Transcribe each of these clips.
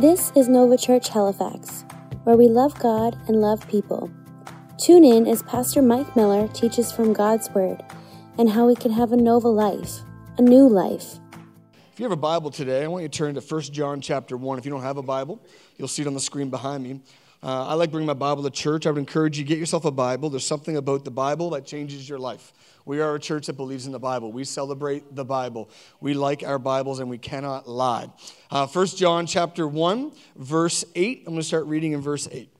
This is Nova Church Halifax, where we love God and love people. Tune in as Pastor Mike Miller teaches from God's Word and how we can have a Nova life, a new life. If you have a Bible today, I want you to turn to 1 John chapter 1. If you don't have a Bible, you'll see it on the screen behind me. Uh, I like bringing my Bible to church. I would encourage you get yourself a Bible. There's something about the Bible that changes your life. We are a church that believes in the Bible. We celebrate the Bible. We like our Bibles and we cannot lie. Uh, 1 John chapter 1, verse 8. I'm going to start reading in verse 8.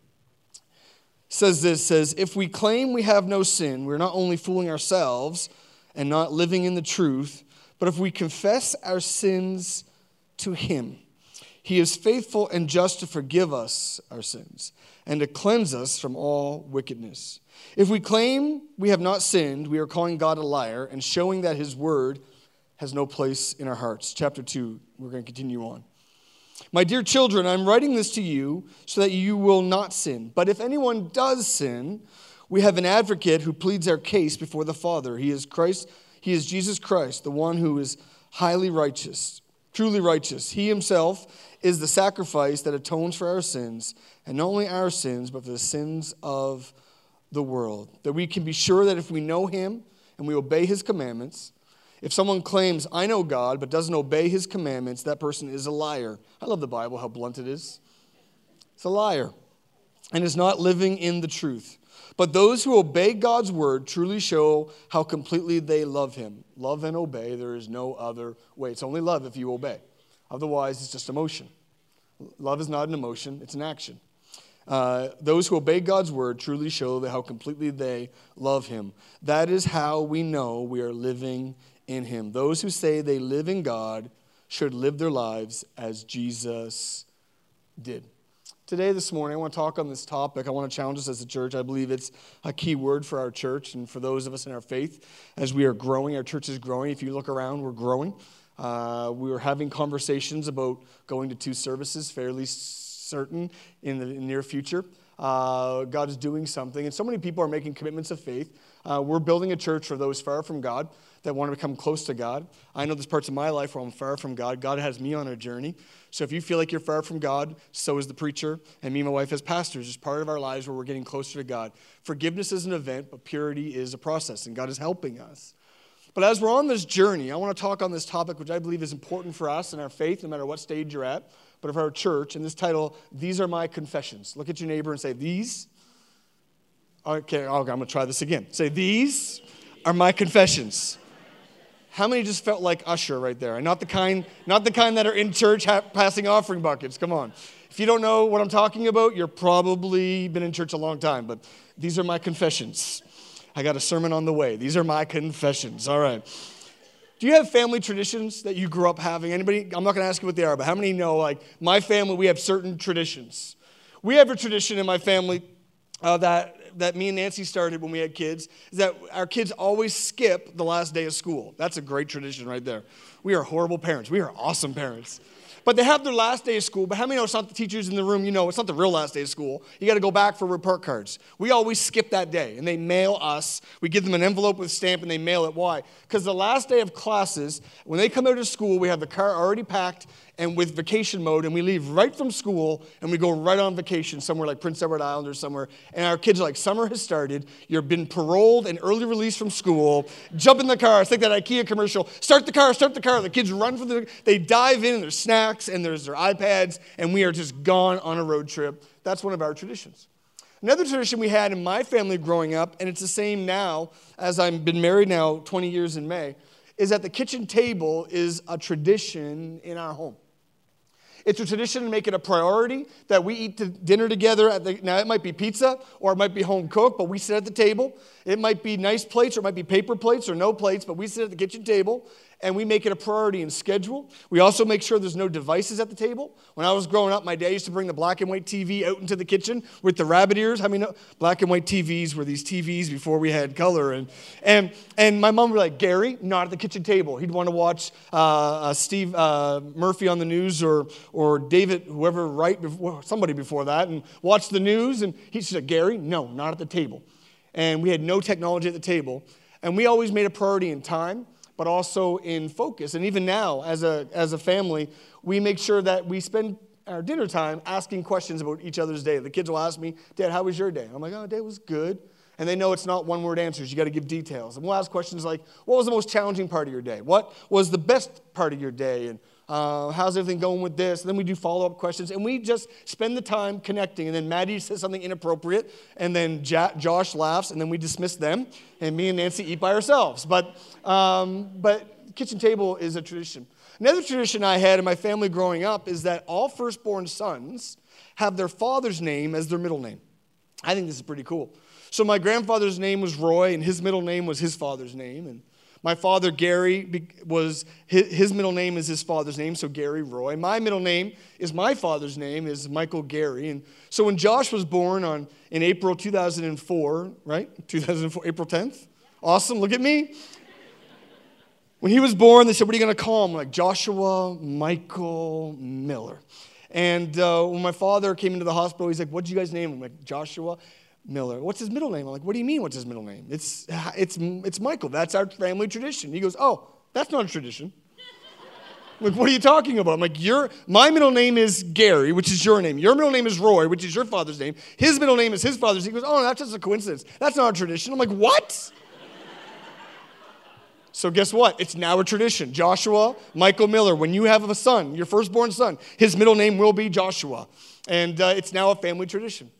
says this says, If we claim we have no sin, we're not only fooling ourselves and not living in the truth, but if we confess our sins to him, he is faithful and just to forgive us our sins and to cleanse us from all wickedness. If we claim we have not sinned, we are calling God a liar and showing that his word has no place in our hearts. Chapter 2, we're going to continue on. My dear children, I'm writing this to you so that you will not sin. But if anyone does sin, we have an advocate who pleads our case before the Father. He is Christ, he is Jesus Christ, the one who is highly righteous, truly righteous. He himself is the sacrifice that atones for our sins, and not only our sins, but for the sins of the world. That we can be sure that if we know him and we obey his commandments, if someone claims, I know God, but doesn't obey his commandments, that person is a liar. I love the Bible, how blunt it is. It's a liar and is not living in the truth. But those who obey God's word truly show how completely they love him. Love and obey, there is no other way. It's only love if you obey. Otherwise, it's just emotion. Love is not an emotion, it's an action. Uh, those who obey God's word truly show how completely they love Him. That is how we know we are living in Him. Those who say they live in God should live their lives as Jesus did. Today, this morning, I want to talk on this topic. I want to challenge us as a church. I believe it's a key word for our church and for those of us in our faith as we are growing. Our church is growing. If you look around, we're growing. Uh, we were having conversations about going to two services fairly certain in the near future. Uh, God is doing something, and so many people are making commitments of faith. Uh, we're building a church for those far from God that want to become close to God. I know there's parts of my life where I'm far from God. God has me on a journey. So if you feel like you're far from God, so is the preacher, and me and my wife as pastors. It's part of our lives where we're getting closer to God. Forgiveness is an event, but purity is a process, and God is helping us. But as we're on this journey, I want to talk on this topic, which I believe is important for us in our faith, no matter what stage you're at, but of our church. And this title, These Are My Confessions. Look at your neighbor and say, These. Okay, okay I'm going to try this again. Say, These are my confessions. How many just felt like Usher right there? And not the kind, not the kind that are in church ha- passing offering buckets. Come on. If you don't know what I'm talking about, you're probably been in church a long time. But these are my confessions. I got a sermon on the way. These are my confessions. All right. Do you have family traditions that you grew up having? Anybody? I'm not going to ask you what they are, but how many know, like, my family, we have certain traditions. We have a tradition in my family uh, that, that me and Nancy started when we had kids, is that our kids always skip the last day of school. That's a great tradition right there. We are horrible parents. We are awesome parents. But they have their last day of school. But how many know it's not the teachers in the room? You know, it's not the real last day of school. You got to go back for report cards. We always skip that day, and they mail us. We give them an envelope with a stamp, and they mail it. Why? Because the last day of classes, when they come out of school, we have the car already packed and with vacation mode, and we leave right from school and we go right on vacation somewhere like Prince Edward Island or somewhere. And our kids are like, summer has started. You've been paroled and early released from school. Jump in the car. It's like that IKEA commercial. Start the car, start the car. The kids run for the, they dive in, and there's snacks and there's their iPads, and we are just gone on a road trip. That's one of our traditions. Another tradition we had in my family growing up, and it's the same now as I've been married now 20 years in May, is that the kitchen table is a tradition in our home. It's a tradition to make it a priority that we eat dinner together. The, now, it might be pizza or it might be home cooked, but we sit at the table. It might be nice plates or it might be paper plates or no plates, but we sit at the kitchen table and we make it a priority in schedule. We also make sure there's no devices at the table. When I was growing up, my dad used to bring the black and white TV out into the kitchen with the rabbit ears. I mean. Black and white TVs were these TVs before we had color. And, and, and my mom would be like, Gary, not at the kitchen table. He'd want to watch uh, uh, Steve uh, Murphy on the news or, or David, whoever, right, before, somebody before that, and watch the news. And he said, Gary, no, not at the table. And we had no technology at the table. And we always made a priority in time but also in focus. And even now, as a, as a family, we make sure that we spend our dinner time asking questions about each other's day. The kids will ask me, Dad, how was your day? I'm like, oh, day was good. And they know it's not one word answers. You got to give details. And we'll ask questions like, what was the most challenging part of your day? What was the best part of your day? And uh, how's everything going with this? And then we do follow up questions, and we just spend the time connecting. And then Maddie says something inappropriate, and then Josh laughs, and then we dismiss them, and me and Nancy eat by ourselves. But, um, but kitchen table is a tradition. Another tradition I had in my family growing up is that all firstborn sons have their father's name as their middle name. I think this is pretty cool. So my grandfather's name was Roy, and his middle name was his father's name, and my father, Gary, was his middle name is his father's name, so Gary Roy. My middle name is my father's name, is Michael Gary. And so when Josh was born on in April 2004, right? 2004, April 10th. Awesome. Look at me. When he was born, they said, What are you going to call him? Like Joshua Michael Miller. And uh, when my father came into the hospital, he's like, What did you guys name him? I'm like, Joshua. Miller. What's his middle name? I'm like, what do you mean, what's his middle name? It's, it's, it's Michael. That's our family tradition. He goes, oh, that's not a tradition. like, what are you talking about? I'm like, your, my middle name is Gary, which is your name. Your middle name is Roy, which is your father's name. His middle name is his father's. He goes, oh, that's just a coincidence. That's not a tradition. I'm like, what? So guess what? It's now a tradition. Joshua, Michael Miller. When you have a son, your firstborn son, his middle name will be Joshua, and uh, it's now a family tradition.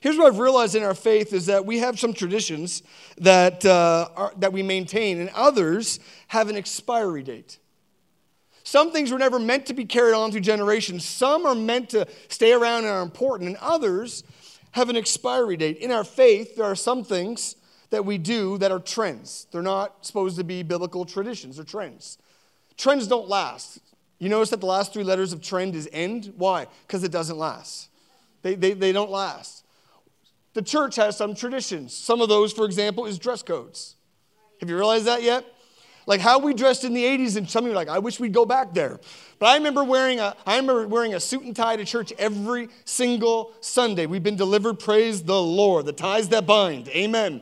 Here's what I've realized in our faith is that we have some traditions that, uh, are, that we maintain, and others have an expiry date. Some things were never meant to be carried on through generations. Some are meant to stay around and are important, and others have an expiry date. In our faith, there are some things that we do that are trends. They're not supposed to be biblical traditions, they're trends. Trends don't last. You notice that the last three letters of trend is end? Why? Because it doesn't last. They, they, they don't last. The church has some traditions. Some of those, for example, is dress codes. Have you realized that yet? Like how we dressed in the 80s, and some of you are like, I wish we'd go back there. But I remember wearing a, I remember wearing a suit and tie to church every single Sunday. We've been delivered, praise the Lord, the ties that bind. Amen.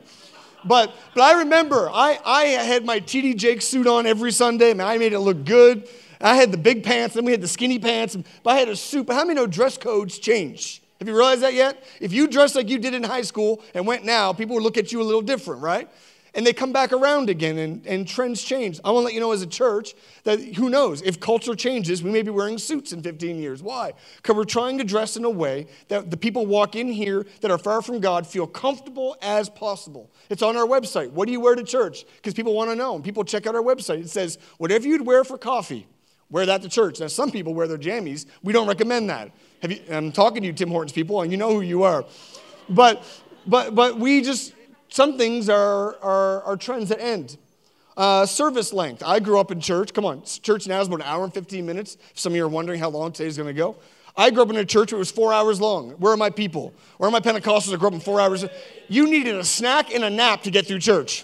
But, but I remember I, I had my TD Jake suit on every Sunday, and I made it look good. I had the big pants, then we had the skinny pants, but I had a suit. But how many know dress codes change? Have you realized that yet? If you dress like you did in high school and went now, people would look at you a little different, right? And they come back around again and, and trends change. I want to let you know as a church that who knows, if culture changes, we may be wearing suits in 15 years. Why? Because we're trying to dress in a way that the people walk in here that are far from God feel comfortable as possible. It's on our website. What do you wear to church? Because people want to know. And people check out our website. It says, whatever you'd wear for coffee, wear that to church. Now, some people wear their jammies. We don't recommend that. You, I'm talking to you, Tim Hortons people, and you know who you are. But, but, but we just, some things are, are, are trends that end. Uh, service length. I grew up in church. Come on, church now is about an hour and 15 minutes. Some of you are wondering how long today's going to go. I grew up in a church where it was four hours long. Where are my people? Where are my Pentecostals that grew up in four hours? You needed a snack and a nap to get through church.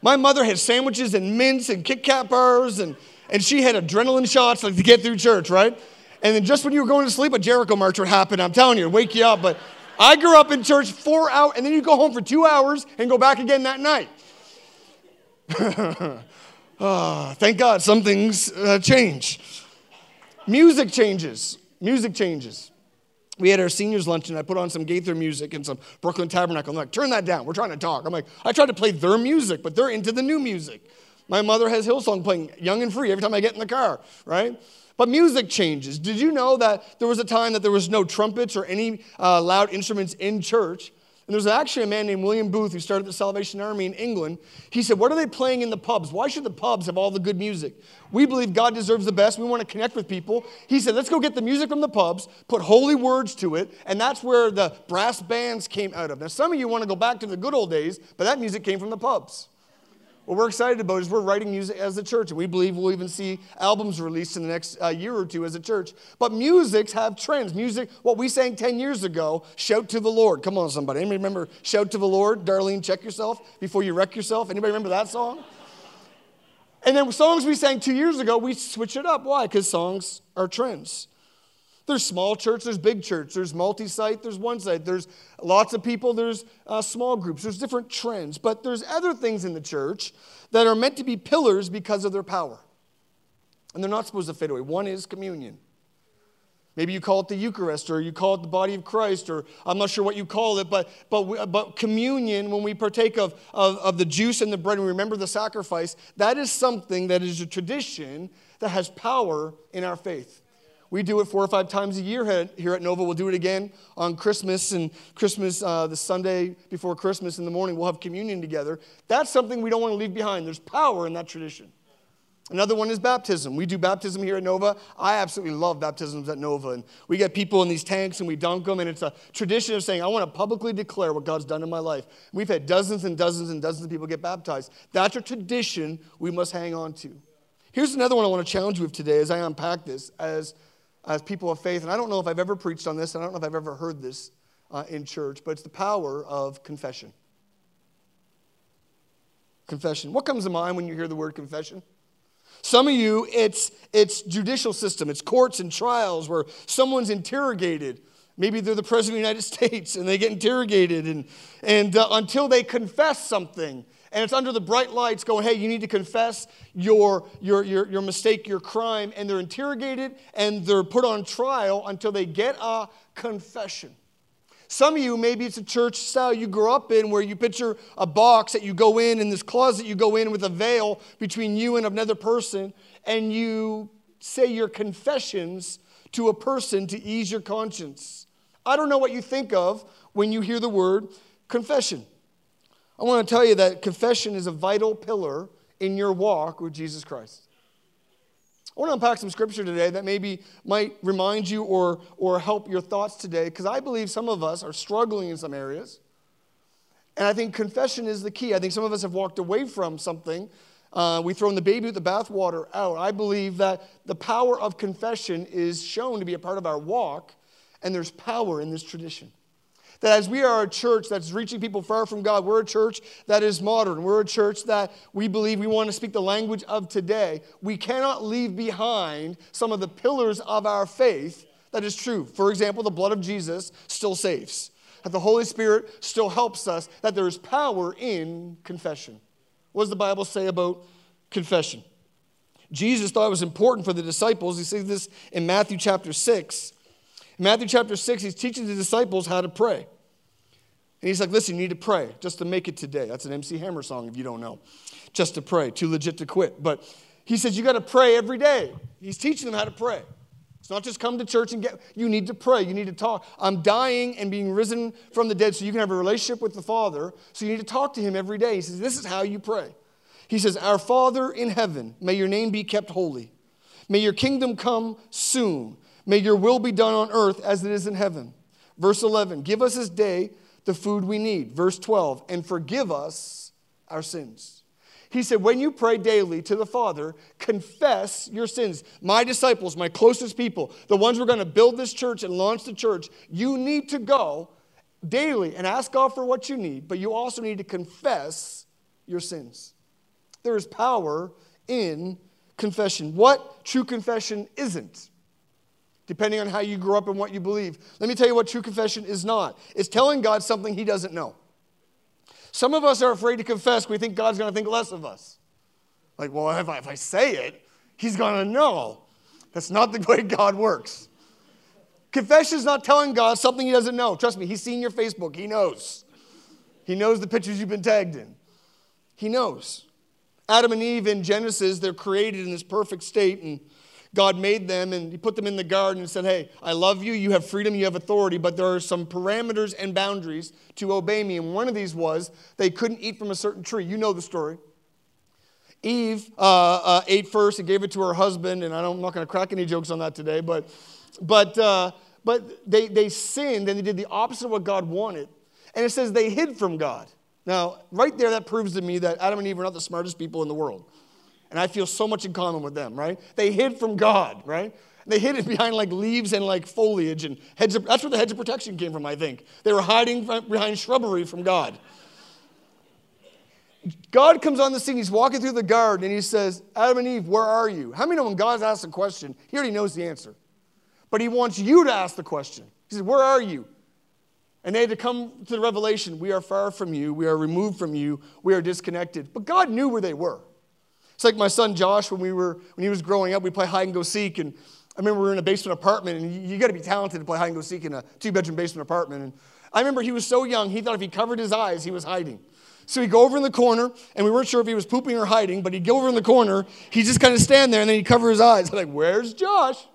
My mother had sandwiches and mints and Kit Kat bars, and, and she had adrenaline shots like to get through church, right? And then just when you were going to sleep, a Jericho march would happen. I'm telling you, wake you up. But I grew up in church four hours, and then you go home for two hours and go back again that night. oh, thank God some things uh, change. Music changes. Music changes. We had our seniors luncheon. I put on some Gaither music and some Brooklyn Tabernacle. I'm like, turn that down. We're trying to talk. I'm like, I tried to play their music, but they're into the new music. My mother has Hillsong playing Young and Free every time I get in the car, right? But music changes. Did you know that there was a time that there was no trumpets or any uh, loud instruments in church? And there's actually a man named William Booth who started the Salvation Army in England. He said, What are they playing in the pubs? Why should the pubs have all the good music? We believe God deserves the best. We want to connect with people. He said, Let's go get the music from the pubs, put holy words to it, and that's where the brass bands came out of. Now, some of you want to go back to the good old days, but that music came from the pubs. What we're excited about is we're writing music as a church, and we believe we'll even see albums released in the next uh, year or two as a church. But musics have trends. Music, what we sang 10 years ago, Shout to the Lord. Come on, somebody. Anybody remember Shout to the Lord? Darlene, check yourself before you wreck yourself. Anybody remember that song? And then songs we sang two years ago, we switch it up. Why? Because songs are trends. There's small church, there's big church, there's multi site, there's one site, there's lots of people, there's uh, small groups, there's different trends. But there's other things in the church that are meant to be pillars because of their power. And they're not supposed to fade away. One is communion. Maybe you call it the Eucharist or you call it the body of Christ, or I'm not sure what you call it, but, but, but communion, when we partake of, of, of the juice and the bread and we remember the sacrifice, that is something that is a tradition that has power in our faith. We do it four or five times a year here at Nova. We'll do it again on Christmas and Christmas, uh, the Sunday before Christmas in the morning. We'll have communion together. That's something we don't want to leave behind. There's power in that tradition. Another one is baptism. We do baptism here at Nova. I absolutely love baptisms at Nova. And we get people in these tanks and we dunk them. And it's a tradition of saying, I want to publicly declare what God's done in my life. We've had dozens and dozens and dozens of people get baptized. That's a tradition we must hang on to. Here's another one I want to challenge you with today as I unpack this as, as people of faith. And I don't know if I've ever preached on this, and I don't know if I've ever heard this uh, in church, but it's the power of confession. Confession. What comes to mind when you hear the word confession? Some of you, it's, it's judicial system, it's courts and trials where someone's interrogated. Maybe they're the president of the United States and they get interrogated and, and uh, until they confess something. And it's under the bright lights going, hey, you need to confess your, your, your, your mistake, your crime. And they're interrogated and they're put on trial until they get a confession. Some of you, maybe it's a church style you grew up in where you picture a box that you go in, in this closet you go in with a veil between you and another person, and you say your confessions to a person to ease your conscience. I don't know what you think of when you hear the word confession. I want to tell you that confession is a vital pillar in your walk with Jesus Christ. I want to unpack some scripture today that maybe might remind you or, or help your thoughts today, because I believe some of us are struggling in some areas. And I think confession is the key. I think some of us have walked away from something. Uh, we've thrown the baby with the bathwater out. I believe that the power of confession is shown to be a part of our walk, and there's power in this tradition. That as we are a church that's reaching people far from God, we're a church that is modern. We're a church that we believe we want to speak the language of today. We cannot leave behind some of the pillars of our faith that is true. For example, the blood of Jesus still saves, that the Holy Spirit still helps us, that there is power in confession. What does the Bible say about confession? Jesus thought it was important for the disciples. He says this in Matthew chapter 6. Matthew chapter 6, he's teaching the disciples how to pray. And he's like, listen, you need to pray just to make it today. That's an MC Hammer song if you don't know. Just to pray, too legit to quit. But he says, you got to pray every day. He's teaching them how to pray. It's not just come to church and get, you need to pray. You need to talk. I'm dying and being risen from the dead so you can have a relationship with the Father. So you need to talk to Him every day. He says, This is how you pray. He says, Our Father in heaven, may your name be kept holy. May your kingdom come soon. May your will be done on earth as it is in heaven. Verse 11, give us this day the food we need. Verse 12, and forgive us our sins. He said, when you pray daily to the Father, confess your sins. My disciples, my closest people, the ones who are going to build this church and launch the church, you need to go daily and ask God for what you need, but you also need to confess your sins. There is power in confession. What true confession isn't? Depending on how you grew up and what you believe. Let me tell you what true confession is not it's telling God something he doesn't know. Some of us are afraid to confess, we think God's going to think less of us. Like, well, if I, if I say it, he's going to know. That's not the way God works. Confession is not telling God something he doesn't know. Trust me, he's seen your Facebook, he knows. He knows the pictures you've been tagged in. He knows. Adam and Eve in Genesis, they're created in this perfect state, and God made them and He put them in the garden and said, Hey, I love you, you have freedom, you have authority, but there are some parameters and boundaries to obey me. And one of these was they couldn't eat from a certain tree. You know the story. Eve uh, uh, ate first and gave it to her husband, and I am not going to crack any jokes on that today, but, but, uh, but they, they sinned and they did the opposite of what God wanted. And it says they hid from God. Now, right there, that proves to me that Adam and Eve are not the smartest people in the world. And I feel so much in common with them, right? They hid from God, right? They hid it behind like leaves and like foliage and heads of, that's where the hedge of protection came from, I think. They were hiding behind shrubbery from God. God comes on the scene, he's walking through the garden, and he says, Adam and Eve, where are you? How many know when God asks a question, he already knows the answer? But he wants you to ask the question. He says, Where are you? And they had to come to the revelation we are far from you, we are removed from you, we are disconnected. But God knew where they were. It's like my son Josh when we were when he was growing up, we play hide and go seek, and I remember we were in a basement apartment, and you, you got to be talented to play hide and go seek in a two bedroom basement apartment. And I remember he was so young, he thought if he covered his eyes, he was hiding. So he'd go over in the corner, and we weren't sure if he was pooping or hiding, but he'd go over in the corner, he'd just kind of stand there, and then he'd cover his eyes. I'm like, where's Josh?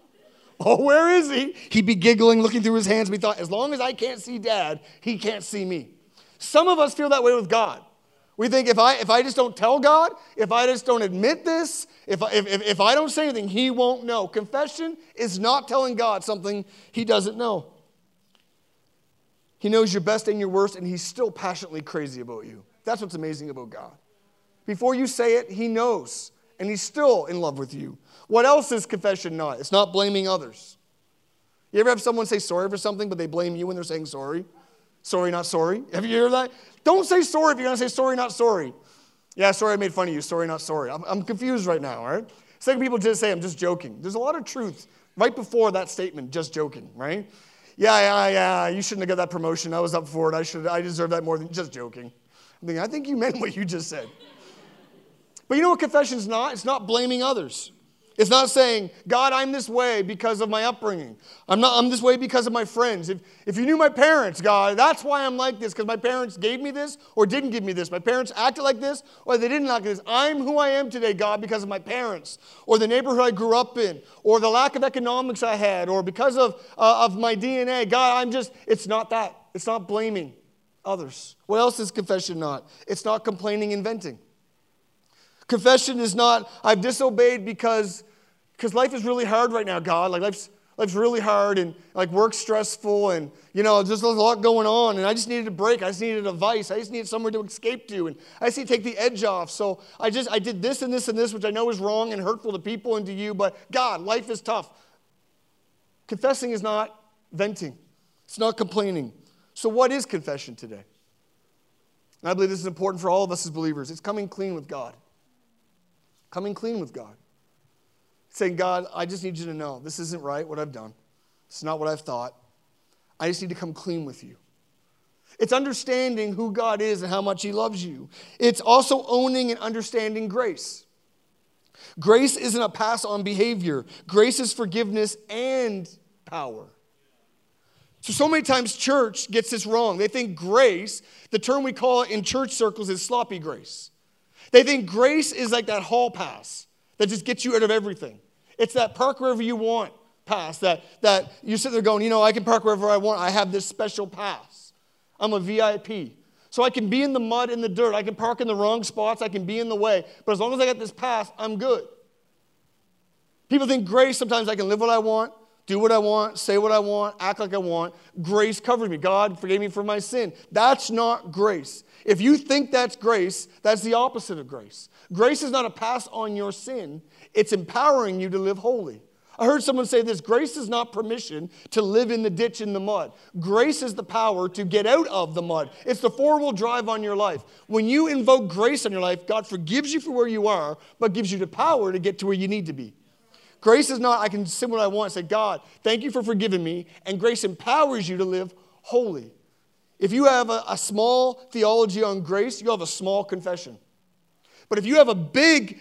Oh, where is he? He'd be giggling, looking through his hands. We thought, as long as I can't see dad, he can't see me. Some of us feel that way with God. We think if I, if I just don't tell God, if I just don't admit this, if I, if, if I don't say anything, He won't know. Confession is not telling God something He doesn't know. He knows your best and your worst, and He's still passionately crazy about you. That's what's amazing about God. Before you say it, He knows, and He's still in love with you. What else is confession not? It's not blaming others. You ever have someone say sorry for something, but they blame you when they're saying sorry? Sorry, not sorry. Have you heard that? Don't say sorry if you're going to say sorry, not sorry. Yeah, sorry, I made fun of you. Sorry, not sorry. I'm, I'm confused right now, all right? Second, people just say, I'm just joking. There's a lot of truth right before that statement, just joking, right? Yeah, yeah, yeah, you shouldn't have got that promotion. I was up for it. I should, I deserve that more than just joking. I'm I think you meant what you just said. But you know what confession's not? It's not blaming others. It's not saying, God, I'm this way because of my upbringing. I'm, not, I'm this way because of my friends. If, if you knew my parents, God, that's why I'm like this, because my parents gave me this or didn't give me this. My parents acted like this or they didn't act like this. I'm who I am today, God, because of my parents or the neighborhood I grew up in or the lack of economics I had or because of, uh, of my DNA. God, I'm just, it's not that. It's not blaming others. What else is confession not? It's not complaining and venting. Confession is not, I've disobeyed because because life is really hard right now, God. Like life's life's really hard and like work's stressful and you know there's a lot going on and i just needed a break. I just needed a vice i just needed somewhere to escape to and i just need to take the edge off. So i just i did this and this and this which i know is wrong and hurtful to people and to you but god life is tough. Confessing is not venting. It's not complaining. So what is confession today? And i believe this is important for all of us as believers. It's coming clean with god coming clean with god saying, God, I just need you to know this isn't right what I've done. It's not what I've thought. I just need to come clean with you. It's understanding who God is and how much He loves you. It's also owning and understanding grace. Grace isn't a pass on behavior, grace is forgiveness and power. So, so many times church gets this wrong. They think grace, the term we call it in church circles, is sloppy grace. They think grace is like that hall pass that just gets you out of everything. It's that park wherever you want pass that, that you sit there going, you know, I can park wherever I want. I have this special pass. I'm a VIP. So I can be in the mud and the dirt. I can park in the wrong spots. I can be in the way. But as long as I got this pass, I'm good. People think grace, sometimes I can live what I want, do what I want, say what I want, act like I want. Grace covers me. God forgave me for my sin. That's not grace. If you think that's grace, that's the opposite of grace. Grace is not a pass on your sin, it's empowering you to live holy. I heard someone say this grace is not permission to live in the ditch in the mud. Grace is the power to get out of the mud. It's the four wheel drive on your life. When you invoke grace on your life, God forgives you for where you are, but gives you the power to get to where you need to be. Grace is not, I can sin what I want, say, God, thank you for forgiving me, and grace empowers you to live holy. If you have a, a small theology on grace, you have a small confession. But if you have a big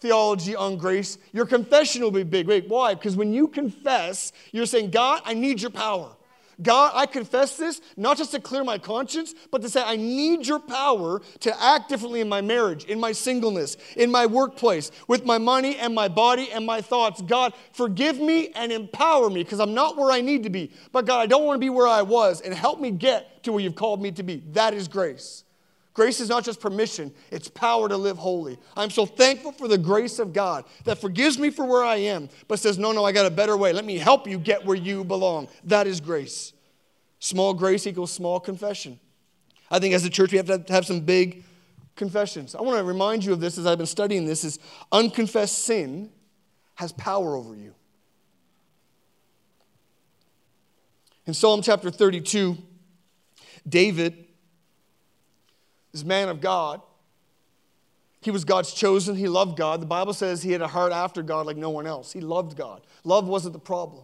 theology on grace, your confession will be big. Wait, why? Because when you confess, you're saying, God, I need your power. God, I confess this not just to clear my conscience, but to say, I need your power to act differently in my marriage, in my singleness, in my workplace, with my money and my body and my thoughts. God, forgive me and empower me because I'm not where I need to be. But God, I don't want to be where I was and help me get to where you've called me to be. That is grace. Grace is not just permission, it's power to live holy. I'm so thankful for the grace of God that forgives me for where I am, but says, No, no, I got a better way. Let me help you get where you belong. That is grace. Small grace equals small confession. I think as a church, we have to have some big confessions. I want to remind you of this as I've been studying this is unconfessed sin has power over you. In Psalm chapter 32, David this man of God. He was God's chosen. He loved God. The Bible says he had a heart after God like no one else. He loved God. Love wasn't the problem.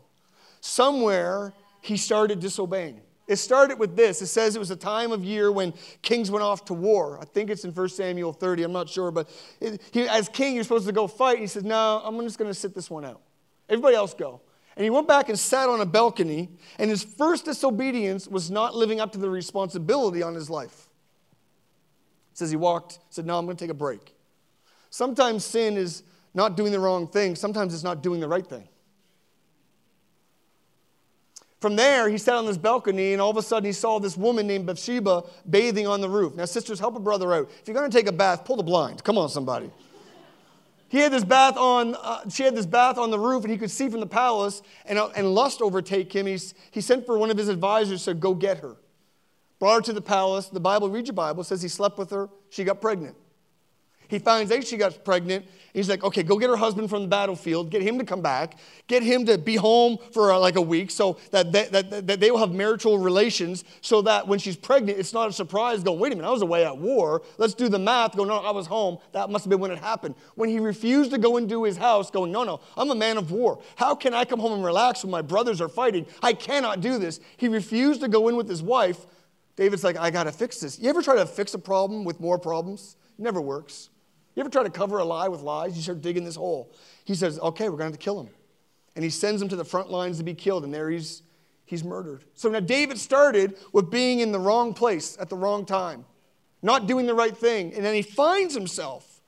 Somewhere he started disobeying. It started with this. It says it was a time of year when kings went off to war. I think it's in 1 Samuel 30. I'm not sure. But it, he, as king, you're supposed to go fight. He says, No, I'm just going to sit this one out. Everybody else go. And he went back and sat on a balcony, and his first disobedience was not living up to the responsibility on his life. Says he walked, said, No, I'm going to take a break. Sometimes sin is not doing the wrong thing, sometimes it's not doing the right thing. From there, he sat on this balcony, and all of a sudden, he saw this woman named Bathsheba bathing on the roof. Now, sisters, help a brother out. If you're going to take a bath, pull the blind. Come on, somebody. He had this bath on, uh, she had this bath on the roof, and he could see from the palace, and, uh, and lust overtake him. He's, he sent for one of his advisors, said, Go get her. Brought her to the palace. The Bible, read your Bible, says he slept with her. She got pregnant. He finds out she got pregnant. He's like, okay, go get her husband from the battlefield, get him to come back, get him to be home for uh, like a week so that they, that, that they will have marital relations so that when she's pregnant, it's not a surprise going, wait a minute, I was away at war. Let's do the math. Go, no, I was home. That must have been when it happened. When he refused to go into his house, going, no, no, I'm a man of war. How can I come home and relax when my brothers are fighting? I cannot do this. He refused to go in with his wife. David's like, I got to fix this. You ever try to fix a problem with more problems? It never works. You ever try to cover a lie with lies? You start digging this hole. He says, okay, we're going to, have to kill him. And he sends him to the front lines to be killed, and there he's, he's murdered. So now David started with being in the wrong place at the wrong time, not doing the right thing. And then he finds himself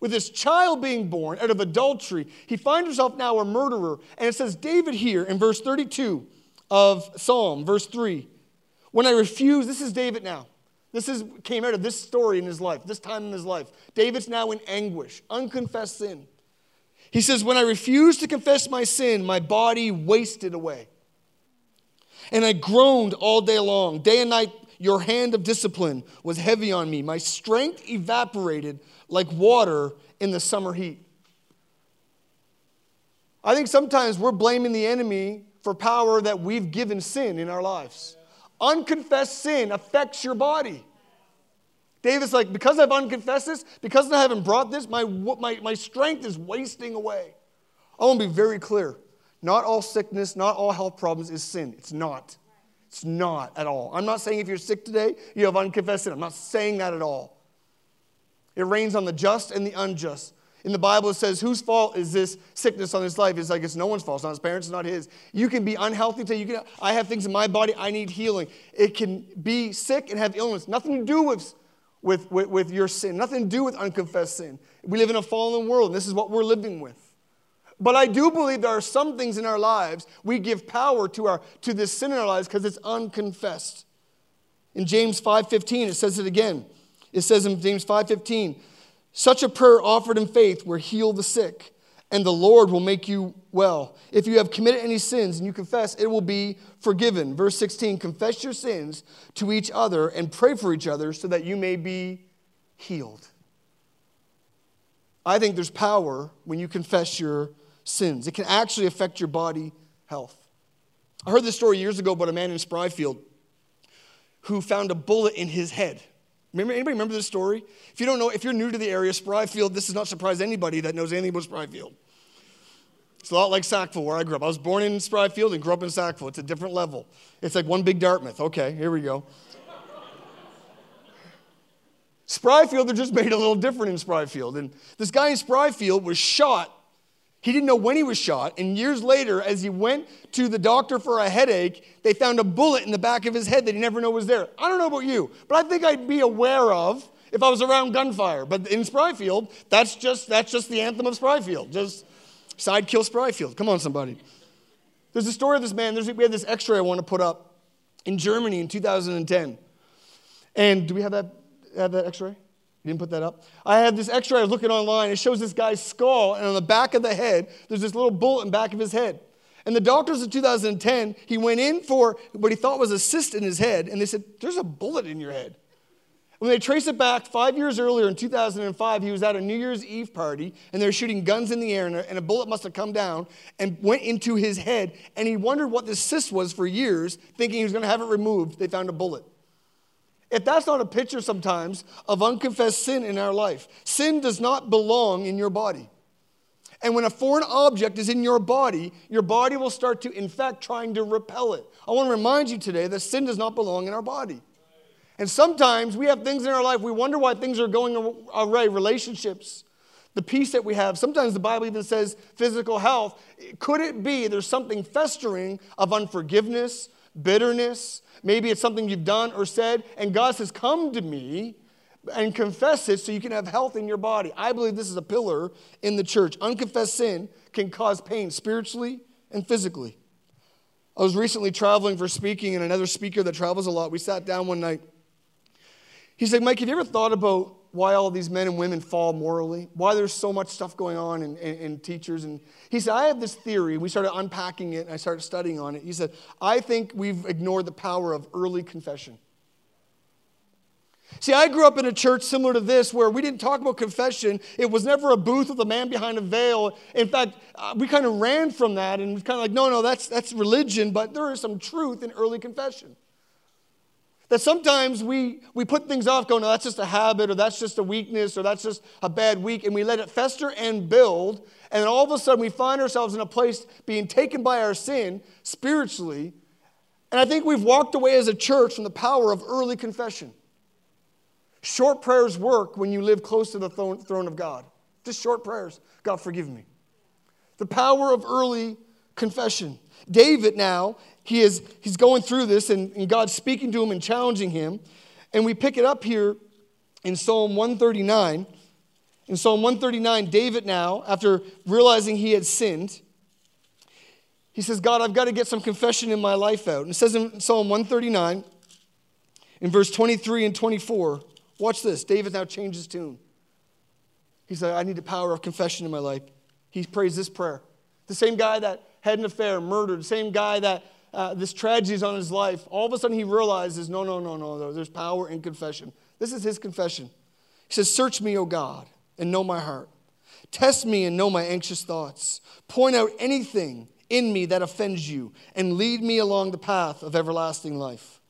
with this child being born out of adultery. He finds himself now a murderer. And it says, David here in verse 32 of Psalm, verse 3, when I refuse, this is David now. This is, came out of this story in his life, this time in his life. David's now in anguish, unconfessed sin. He says, When I refused to confess my sin, my body wasted away. And I groaned all day long. Day and night, your hand of discipline was heavy on me. My strength evaporated like water in the summer heat. I think sometimes we're blaming the enemy for power that we've given sin in our lives. Unconfessed sin affects your body. David's like, because I've unconfessed this, because I haven't brought this, my, my, my strength is wasting away. I want to be very clear. Not all sickness, not all health problems is sin. It's not. It's not at all. I'm not saying if you're sick today, you have unconfessed sin. I'm not saying that at all. It rains on the just and the unjust. In the Bible, it says, whose fault is this sickness on his life? It's like it's no one's fault. It's not his parents, it's not his. You can be unhealthy till you can. I have things in my body, I need healing. It can be sick and have illness. Nothing to do with, with, with, with your sin, nothing to do with unconfessed sin. We live in a fallen world, and this is what we're living with. But I do believe there are some things in our lives we give power to, our, to this sin in our lives because it's unconfessed. In James 5.15, it says it again. It says in James 5.15, such a prayer offered in faith will heal the sick, and the Lord will make you well. If you have committed any sins and you confess, it will be forgiven. Verse 16 Confess your sins to each other and pray for each other so that you may be healed. I think there's power when you confess your sins, it can actually affect your body health. I heard this story years ago about a man in Spryfield who found a bullet in his head. Remember, anybody remember this story? If you don't know, if you're new to the area, Spryfield, this does not surprise anybody that knows anything about Spryfield. It's a lot like Sackville, where I grew up. I was born in Spryfield and grew up in Sackville. It's a different level. It's like one big Dartmouth. Okay, here we go. Spryfield, they're just made a little different in Spryfield. And this guy in Spryfield was shot he didn't know when he was shot, and years later, as he went to the doctor for a headache, they found a bullet in the back of his head that he never knew was there. I don't know about you, but I think I'd be aware of if I was around gunfire. But in Spryfield, that's just that's just the anthem of Spryfield. Just side kill Spryfield. Come on, somebody. There's a story of this man. There's, we had this X-ray I want to put up in Germany in 2010. And do we have that have that X-ray? You didn't put that up? I had this x ray I was looking online. It shows this guy's skull, and on the back of the head, there's this little bullet in the back of his head. And the doctors in 2010, he went in for what he thought was a cyst in his head, and they said, There's a bullet in your head. When they trace it back five years earlier in 2005, he was at a New Year's Eve party and they were shooting guns in the air, and a bullet must have come down and went into his head. And he wondered what this cyst was for years, thinking he was going to have it removed. They found a bullet. If that's not a picture sometimes of unconfessed sin in our life, sin does not belong in your body. And when a foreign object is in your body, your body will start to in fact, trying to repel it. I want to remind you today that sin does not belong in our body. And sometimes we have things in our life, we wonder why things are going awry, relationships the peace that we have. Sometimes the Bible even says physical health. Could it be there's something festering of unforgiveness, bitterness? Maybe it's something you've done or said, and God says, Come to me and confess it so you can have health in your body. I believe this is a pillar in the church. Unconfessed sin can cause pain spiritually and physically. I was recently traveling for speaking, and another speaker that travels a lot, we sat down one night. He said, Mike, have you ever thought about why all these men and women fall morally, why there's so much stuff going on in, in, in, teachers. And he said, I have this theory. We started unpacking it and I started studying on it. He said, I think we've ignored the power of early confession. See, I grew up in a church similar to this where we didn't talk about confession. It was never a booth with a man behind a veil. In fact, uh, we kind of ran from that and kind of like, no, no, that's, that's religion, but there is some truth in early confession. That sometimes we, we put things off, going, no, that's just a habit, or that's just a weakness, or that's just a bad week, and we let it fester and build. And then all of a sudden, we find ourselves in a place being taken by our sin spiritually. And I think we've walked away as a church from the power of early confession. Short prayers work when you live close to the throne of God. Just short prayers. God, forgive me. The power of early confession. David now he is he's going through this and, and God's speaking to him and challenging him. And we pick it up here in Psalm 139. In Psalm 139, David now, after realizing he had sinned, he says, God, I've got to get some confession in my life out. And it says in Psalm 139, in verse 23 and 24, watch this. David now changes tune. He said, I need the power of confession in my life. He prays this prayer. The same guy that had an affair, murdered, the same guy that uh, this tragedy is on his life, all of a sudden he realizes, no, no, no, no, no, there's power in confession. This is his confession. He says, Search me, O God, and know my heart. Test me and know my anxious thoughts. Point out anything in me that offends you, and lead me along the path of everlasting life.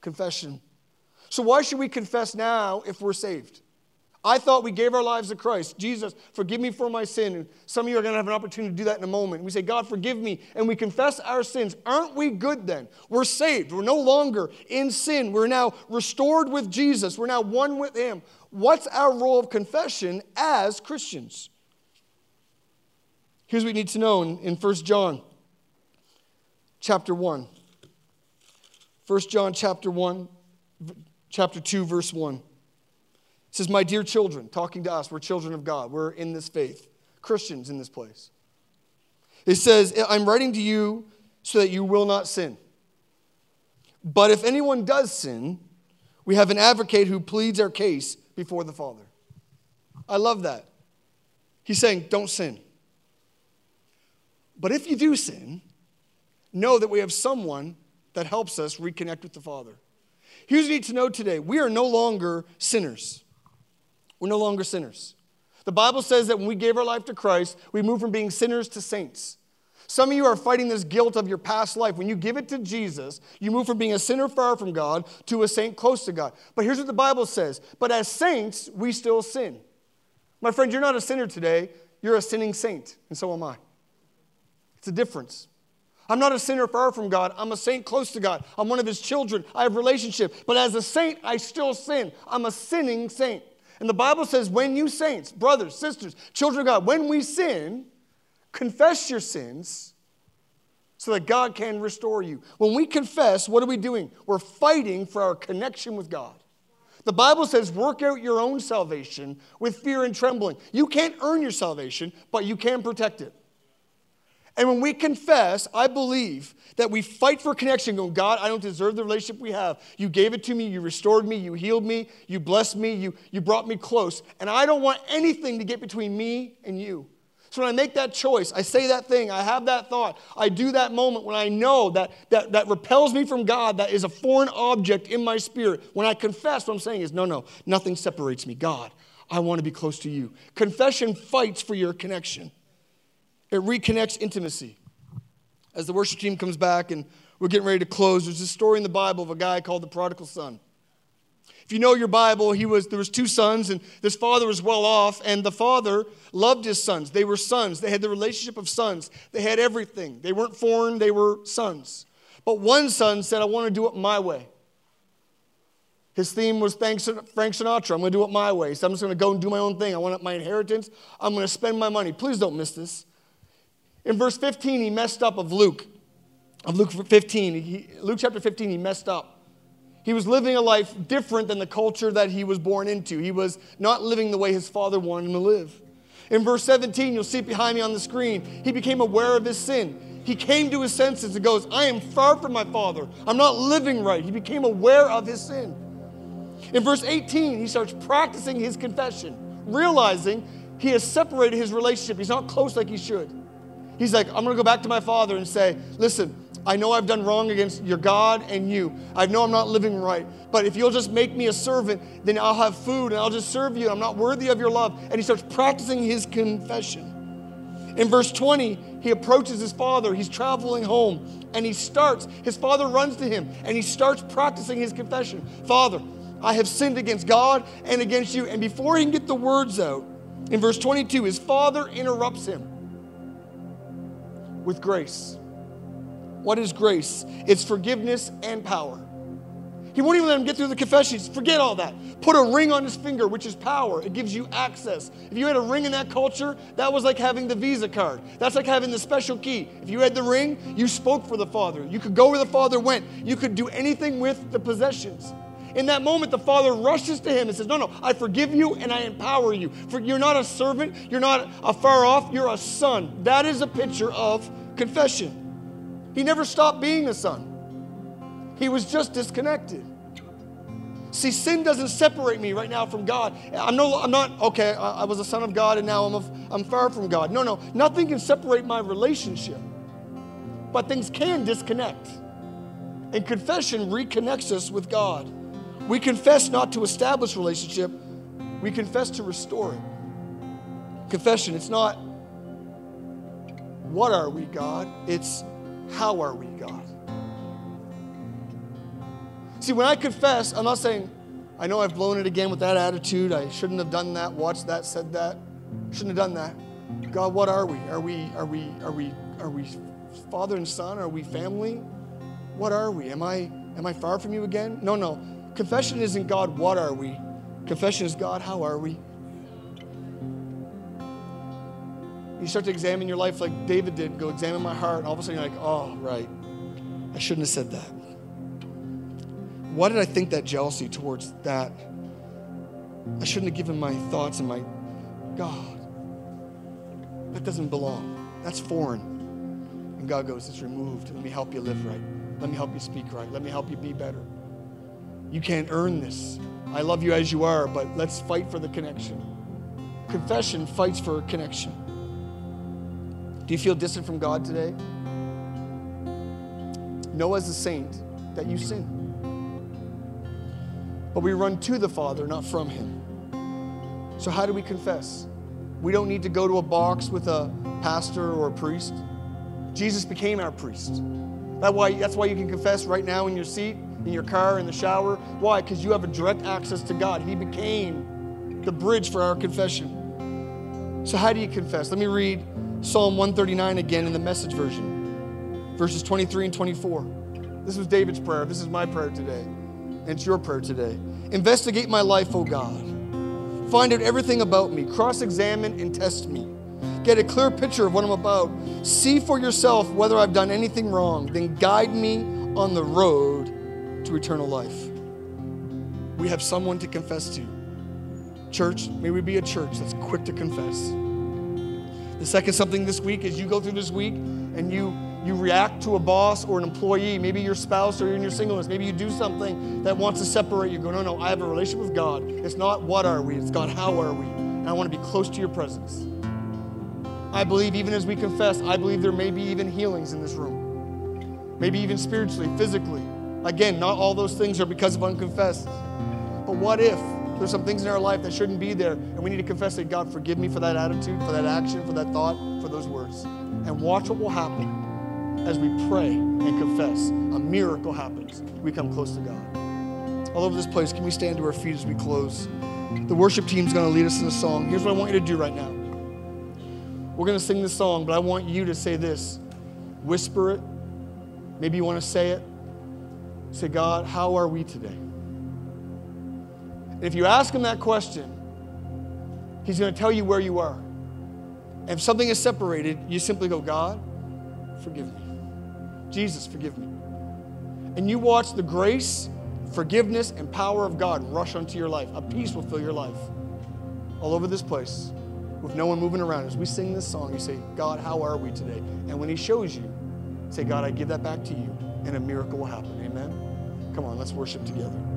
Confession. So, why should we confess now if we're saved? I thought we gave our lives to Christ. Jesus, forgive me for my sin. And some of you are going to have an opportunity to do that in a moment. We say, God, forgive me. And we confess our sins. Aren't we good then? We're saved. We're no longer in sin. We're now restored with Jesus. We're now one with Him. What's our role of confession as Christians? Here's what we need to know in, in 1 John chapter 1. 1 John chapter 1, chapter 2, verse 1. It says, My dear children, talking to us, we're children of God. We're in this faith, Christians in this place. It says, I'm writing to you so that you will not sin. But if anyone does sin, we have an advocate who pleads our case before the Father. I love that. He's saying, Don't sin. But if you do sin, know that we have someone that helps us reconnect with the Father. Here's what you need to know today we are no longer sinners. We're no longer sinners. The Bible says that when we gave our life to Christ, we move from being sinners to saints. Some of you are fighting this guilt of your past life. When you give it to Jesus, you move from being a sinner far from God to a saint close to God. But here's what the Bible says But as saints, we still sin. My friend, you're not a sinner today, you're a sinning saint, and so am I. It's a difference. I'm not a sinner far from God. I'm a saint close to God. I'm one of his children. I have relationship. But as a saint, I still sin. I'm a sinning saint. And the Bible says, when you saints, brothers, sisters, children of God, when we sin, confess your sins so that God can restore you. When we confess, what are we doing? We're fighting for our connection with God. The Bible says, work out your own salvation with fear and trembling. You can't earn your salvation, but you can protect it. And when we confess, I believe that we fight for connection, going, God, I don't deserve the relationship we have. You gave it to me, you restored me, you healed me, you blessed me, you, you brought me close. And I don't want anything to get between me and you. So when I make that choice, I say that thing, I have that thought, I do that moment when I know that, that that repels me from God, that is a foreign object in my spirit. When I confess, what I'm saying is, no, no, nothing separates me. God, I want to be close to you. Confession fights for your connection. It reconnects intimacy. As the worship team comes back and we're getting ready to close, there's a story in the Bible of a guy called the prodigal son. If you know your Bible, he was there was two sons, and this father was well off, and the father loved his sons. They were sons. They had the relationship of sons. They had everything. They weren't foreign, they were sons. But one son said, I want to do it my way. His theme was Thanks, Frank Sinatra. I'm going to do it my way. So I'm just going to go and do my own thing. I want my inheritance. I'm going to spend my money. Please don't miss this. In verse 15, he messed up of Luke. Of Luke 15, he, Luke chapter 15, he messed up. He was living a life different than the culture that he was born into. He was not living the way his father wanted him to live. In verse 17, you'll see it behind me on the screen. He became aware of his sin. He came to his senses and goes, I am far from my father. I'm not living right. He became aware of his sin. In verse 18, he starts practicing his confession, realizing he has separated his relationship. He's not close like he should. He's like, I'm going to go back to my father and say, Listen, I know I've done wrong against your God and you. I know I'm not living right. But if you'll just make me a servant, then I'll have food and I'll just serve you. I'm not worthy of your love. And he starts practicing his confession. In verse 20, he approaches his father. He's traveling home and he starts, his father runs to him and he starts practicing his confession. Father, I have sinned against God and against you. And before he can get the words out, in verse 22, his father interrupts him with grace. What is grace? It's forgiveness and power. He won't even let him get through the confessions. Forget all that. Put a ring on his finger, which is power. It gives you access. If you had a ring in that culture, that was like having the Visa card. That's like having the special key. If you had the ring, you spoke for the Father. You could go where the Father went. You could do anything with the possessions. In that moment, the Father rushes to him and says, No, no, I forgive you and I empower you. For you're not a servant, you're not a far off, you're a son. That is a picture of confession. He never stopped being a son, he was just disconnected. See, sin doesn't separate me right now from God. I'm, no, I'm not, okay, I, I was a son of God and now I'm, a, I'm far from God. No, no, nothing can separate my relationship. But things can disconnect. And confession reconnects us with God. We confess not to establish relationship, we confess to restore it. Confession, it's not what are we, God? It's how are we, God? See, when I confess, I'm not saying, I know I've blown it again with that attitude. I shouldn't have done that, watched that, said that. Shouldn't have done that. God, what are we? Are we are we are we are we father and son? Are we family? What are we? Am I am I far from you again? No, no. Confession isn't God, what are we? Confession is God, how are we? You start to examine your life like David did, go examine my heart, all of a sudden you're like, oh, right. I shouldn't have said that. Why did I think that jealousy towards that? I shouldn't have given my thoughts and my God. That doesn't belong. That's foreign. And God goes, It's removed. Let me help you live right. Let me help you speak right. Let me help you be better. You can't earn this. I love you as you are, but let's fight for the connection. Confession fights for connection. Do you feel distant from God today? Know as a saint that you sin. But we run to the Father, not from Him. So, how do we confess? We don't need to go to a box with a pastor or a priest. Jesus became our priest. That why, that's why you can confess right now in your seat, in your car, in the shower. Why? Because you have a direct access to God. He became the bridge for our confession. So, how do you confess? Let me read Psalm 139 again in the message version, verses 23 and 24. This was David's prayer. This is my prayer today. And it's your prayer today. Investigate my life, O God. Find out everything about me. Cross examine and test me. Get a clear picture of what I'm about. See for yourself whether I've done anything wrong. Then guide me on the road to eternal life. We have someone to confess to. Church, may we be a church that's quick to confess. The second something this week is you go through this week and you you react to a boss or an employee, maybe your spouse or in your singleness, maybe you do something that wants to separate you. Go, no, no, I have a relationship with God. It's not what are we, it's God, how are we? And I want to be close to your presence. I believe even as we confess, I believe there may be even healings in this room. Maybe even spiritually, physically. Again, not all those things are because of unconfessed. But what if there's some things in our life that shouldn't be there, and we need to confess that God, forgive me for that attitude, for that action, for that thought, for those words. And watch what will happen as we pray and confess. A miracle happens. We come close to God. All over this place, can we stand to our feet as we close? The worship team's going to lead us in a song. Here's what I want you to do right now. We're going to sing this song, but I want you to say this. Whisper it. Maybe you want to say it. Say, God, how are we today? If you ask him that question, he's going to tell you where you are. And if something is separated, you simply go, God, forgive me. Jesus, forgive me. And you watch the grace, forgiveness, and power of God rush onto your life. A peace will fill your life all over this place with no one moving around. As we sing this song, you say, God, how are we today? And when He shows you, say, God, I give that back to you, and a miracle will happen. Come on, let's worship together.